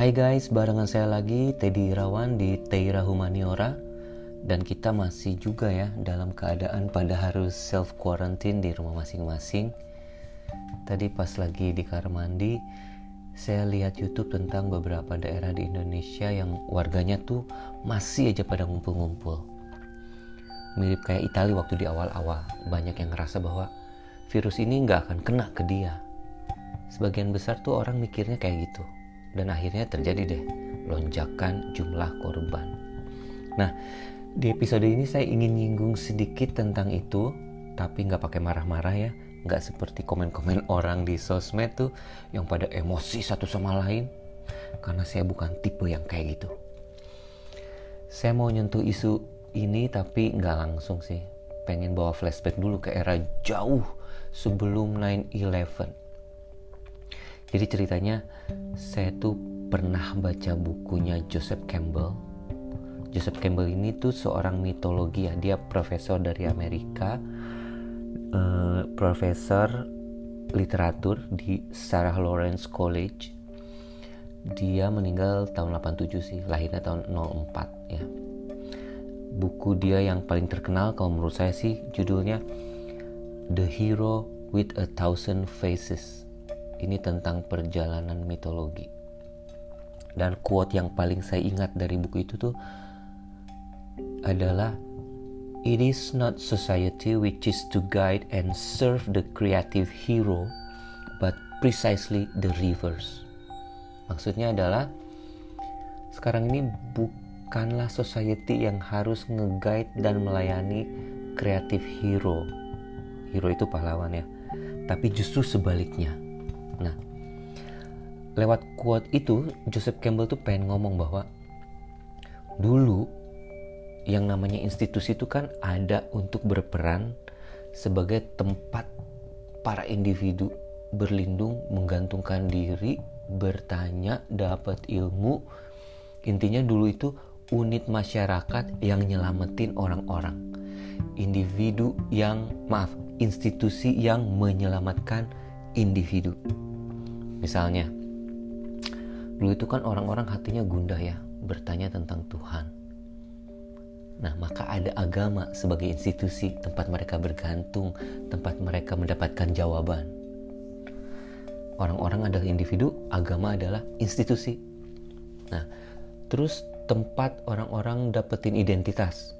Hai guys, barengan saya lagi Teddy Irawan di Teira Humaniora dan kita masih juga ya dalam keadaan pada harus self quarantine di rumah masing-masing. Tadi pas lagi di kamar mandi, saya lihat YouTube tentang beberapa daerah di Indonesia yang warganya tuh masih aja pada ngumpul-ngumpul. Mirip kayak Italia waktu di awal-awal, banyak yang ngerasa bahwa virus ini nggak akan kena ke dia. Sebagian besar tuh orang mikirnya kayak gitu dan akhirnya terjadi deh lonjakan jumlah korban. Nah, di episode ini saya ingin nyinggung sedikit tentang itu, tapi nggak pakai marah-marah ya, nggak seperti komen-komen orang di sosmed tuh yang pada emosi satu sama lain, karena saya bukan tipe yang kayak gitu. Saya mau nyentuh isu ini tapi nggak langsung sih, pengen bawa flashback dulu ke era jauh sebelum 9/11 jadi ceritanya saya tuh pernah baca bukunya Joseph Campbell. Joseph Campbell ini tuh seorang mitologi ya. Dia profesor dari Amerika, uh, profesor literatur di Sarah Lawrence College. Dia meninggal tahun 87 sih, lahirnya tahun 04 ya. Buku dia yang paling terkenal kalau menurut saya sih judulnya The Hero with a Thousand Faces ini tentang perjalanan mitologi. Dan quote yang paling saya ingat dari buku itu tuh adalah It is not society which is to guide and serve the creative hero, but precisely the reverse. Maksudnya adalah sekarang ini bukanlah society yang harus nge-guide dan melayani creative hero. Hero itu pahlawan ya. Tapi justru sebaliknya Nah, lewat quote itu Joseph Campbell tuh pengen ngomong bahwa dulu yang namanya institusi itu kan ada untuk berperan sebagai tempat para individu berlindung, menggantungkan diri, bertanya, dapat ilmu. Intinya dulu itu unit masyarakat yang nyelamatin orang-orang. Individu yang, maaf, institusi yang menyelamatkan individu. Misalnya, dulu itu kan orang-orang hatinya gundah ya, bertanya tentang Tuhan. Nah, maka ada agama sebagai institusi tempat mereka bergantung, tempat mereka mendapatkan jawaban. Orang-orang adalah individu, agama adalah institusi. Nah, terus tempat orang-orang dapetin identitas.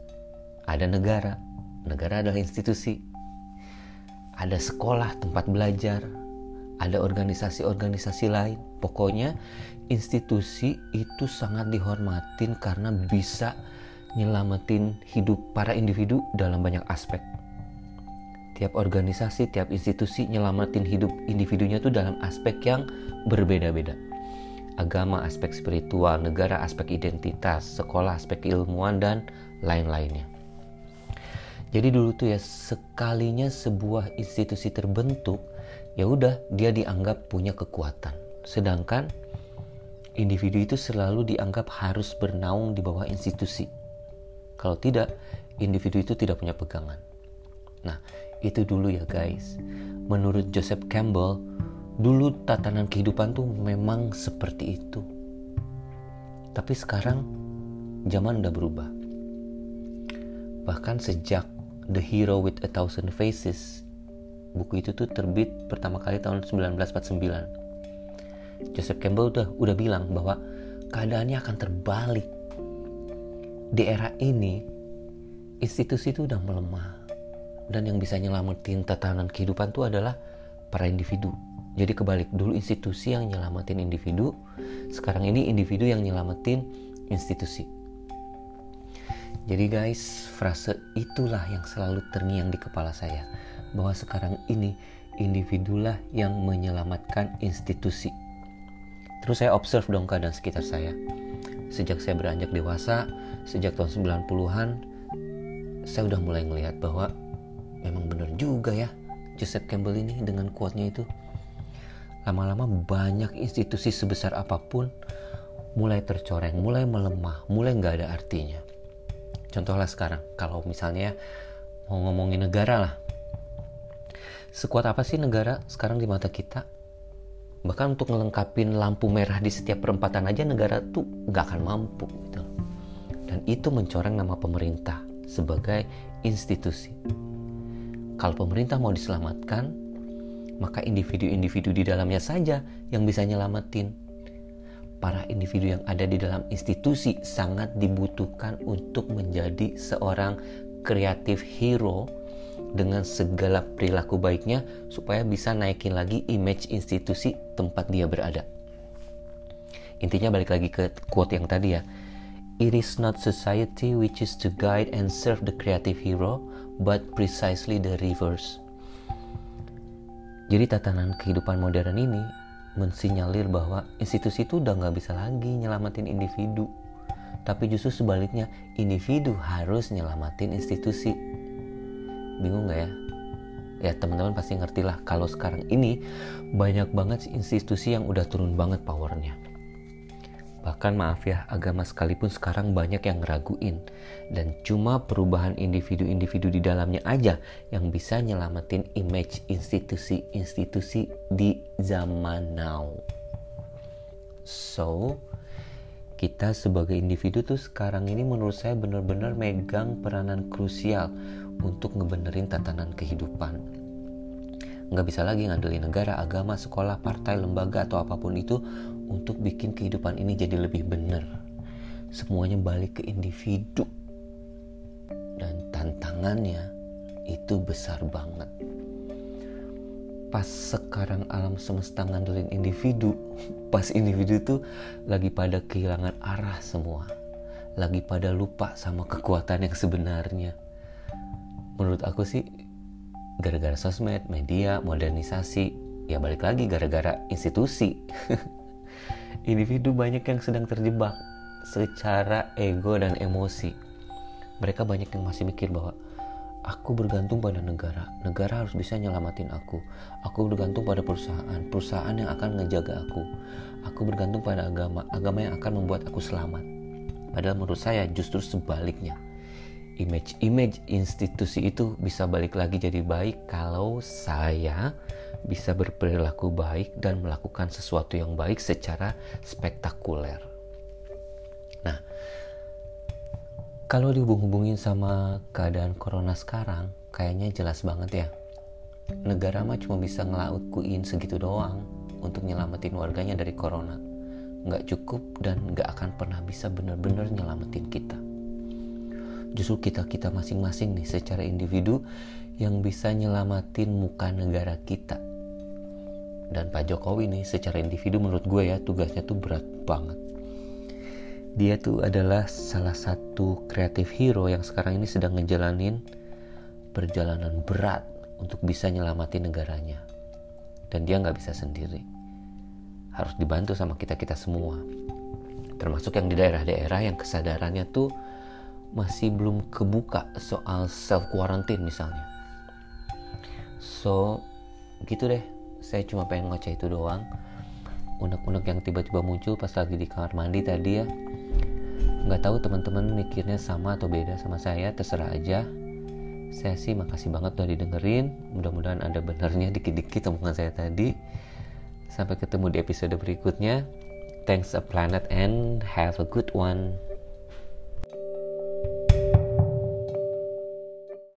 Ada negara, negara adalah institusi. Ada sekolah, tempat belajar, ada organisasi-organisasi lain. Pokoknya institusi itu sangat dihormatin karena bisa nyelamatin hidup para individu dalam banyak aspek. Tiap organisasi, tiap institusi nyelamatin hidup individunya itu dalam aspek yang berbeda-beda. Agama, aspek spiritual, negara, aspek identitas, sekolah, aspek ilmuwan, dan lain-lainnya. Jadi dulu tuh ya sekalinya sebuah institusi terbentuk, ya udah dia dianggap punya kekuatan. Sedangkan individu itu selalu dianggap harus bernaung di bawah institusi. Kalau tidak, individu itu tidak punya pegangan. Nah, itu dulu ya guys. Menurut Joseph Campbell, dulu tatanan kehidupan tuh memang seperti itu. Tapi sekarang zaman udah berubah. Bahkan sejak The Hero with a Thousand Faces Buku itu tuh terbit pertama kali tahun 1949. Joseph Campbell udah udah bilang bahwa keadaannya akan terbalik. Di era ini, institusi itu udah melemah. Dan yang bisa nyelamatin tatanan kehidupan itu adalah para individu. Jadi kebalik, dulu institusi yang nyelamatin individu, sekarang ini individu yang nyelamatin institusi. Jadi guys, frase itulah yang selalu terngiang di kepala saya bahwa sekarang ini individulah yang menyelamatkan institusi. Terus saya observe dong keadaan sekitar saya. Sejak saya beranjak dewasa, sejak tahun 90-an, saya udah mulai ngelihat bahwa memang benar juga ya Joseph Campbell ini dengan quote-nya itu. Lama-lama banyak institusi sebesar apa pun mulai tercoreng, mulai melemah, mulai nggak ada artinya. Contohlah sekarang, kalau misalnya mau ngomongin negara lah, Sekuat apa sih negara sekarang di mata kita? bahkan untuk ngelengkapin lampu merah di setiap perempatan aja negara tuh nggak akan mampu gitu. Dan itu mencoreng nama pemerintah sebagai institusi. Kalau pemerintah mau diselamatkan maka individu-individu di dalamnya saja yang bisa nyelamatin para individu yang ada di dalam institusi sangat dibutuhkan untuk menjadi seorang kreatif hero dengan segala perilaku baiknya supaya bisa naikin lagi image institusi tempat dia berada. Intinya balik lagi ke quote yang tadi ya. It is not society which is to guide and serve the creative hero, but precisely the reverse. Jadi tatanan kehidupan modern ini mensinyalir bahwa institusi itu udah nggak bisa lagi nyelamatin individu. Tapi justru sebaliknya, individu harus nyelamatin institusi. Bingung nggak ya? Ya teman-teman pasti ngerti lah kalau sekarang ini banyak banget institusi yang udah turun banget powernya bahkan maaf ya agama sekalipun sekarang banyak yang ngeraguin dan cuma perubahan individu-individu di dalamnya aja yang bisa nyelamatin image institusi-institusi di zaman now so kita sebagai individu tuh sekarang ini menurut saya benar-benar megang peranan krusial untuk ngebenerin tatanan kehidupan. Nggak bisa lagi ngandelin negara, agama, sekolah, partai, lembaga, atau apa pun itu untuk bikin kehidupan ini jadi lebih bener. Semuanya balik ke individu. Dan tantangannya itu besar banget. Pas sekarang alam semesta ngandelin individu, pas individu itu lagi pada kehilangan arah semua. Lagi pada lupa sama kekuatan yang sebenarnya menurut aku sih gara-gara sosmed, media, modernisasi, ya balik lagi gara-gara institusi. Individu banyak yang sedang terjebak secara ego dan emosi. Mereka banyak yang masih mikir bahwa aku bergantung pada negara. Negara harus bisa nyelamatin aku. Aku bergantung pada perusahaan. Perusahaan yang akan ngejaga aku. Aku bergantung pada agama. Agama yang akan membuat aku selamat. Padahal menurut saya justru sebaliknya image-image institusi itu bisa balik lagi jadi baik kalau saya bisa berperilaku baik dan melakukan sesuatu yang baik secara spektakuler. Nah, kalau dihubung-hubungin sama keadaan corona sekarang, kayaknya jelas banget ya. Negara mah cuma bisa ngelakuin segitu doang untuk nyelamatin warganya dari corona. Nggak cukup dan nggak akan pernah bisa benar-benar nyelamatin kita justru kita kita masing-masing nih secara individu yang bisa nyelamatin muka negara kita. Dan Pak Jokowi nih secara individu menurut gue ya tugasnya tuh berat banget. Dia tuh adalah salah satu kreatif hero yang sekarang ini sedang ngejalanin perjalanan berat untuk bisa nyelamatin negaranya. Dan dia nggak bisa sendiri. Harus dibantu sama kita kita semua. Termasuk yang di daerah-daerah yang kesadarannya tuh masih belum kebuka soal self quarantine misalnya so gitu deh. Saya cuma pengen ngoceh itu doang. Unek-unek yang tiba-tiba muncul pas lagi di kamar mandi tadi ya. Nggak tahu teman-teman mikirnya sama atau beda sama saya terserah aja. Saya sih makasih banget udah didengerin. Mudah-mudahan ada benernya dikit-dikit omongan saya tadi. Sampai ketemu di episode berikutnya. Thanks a planet and have a good one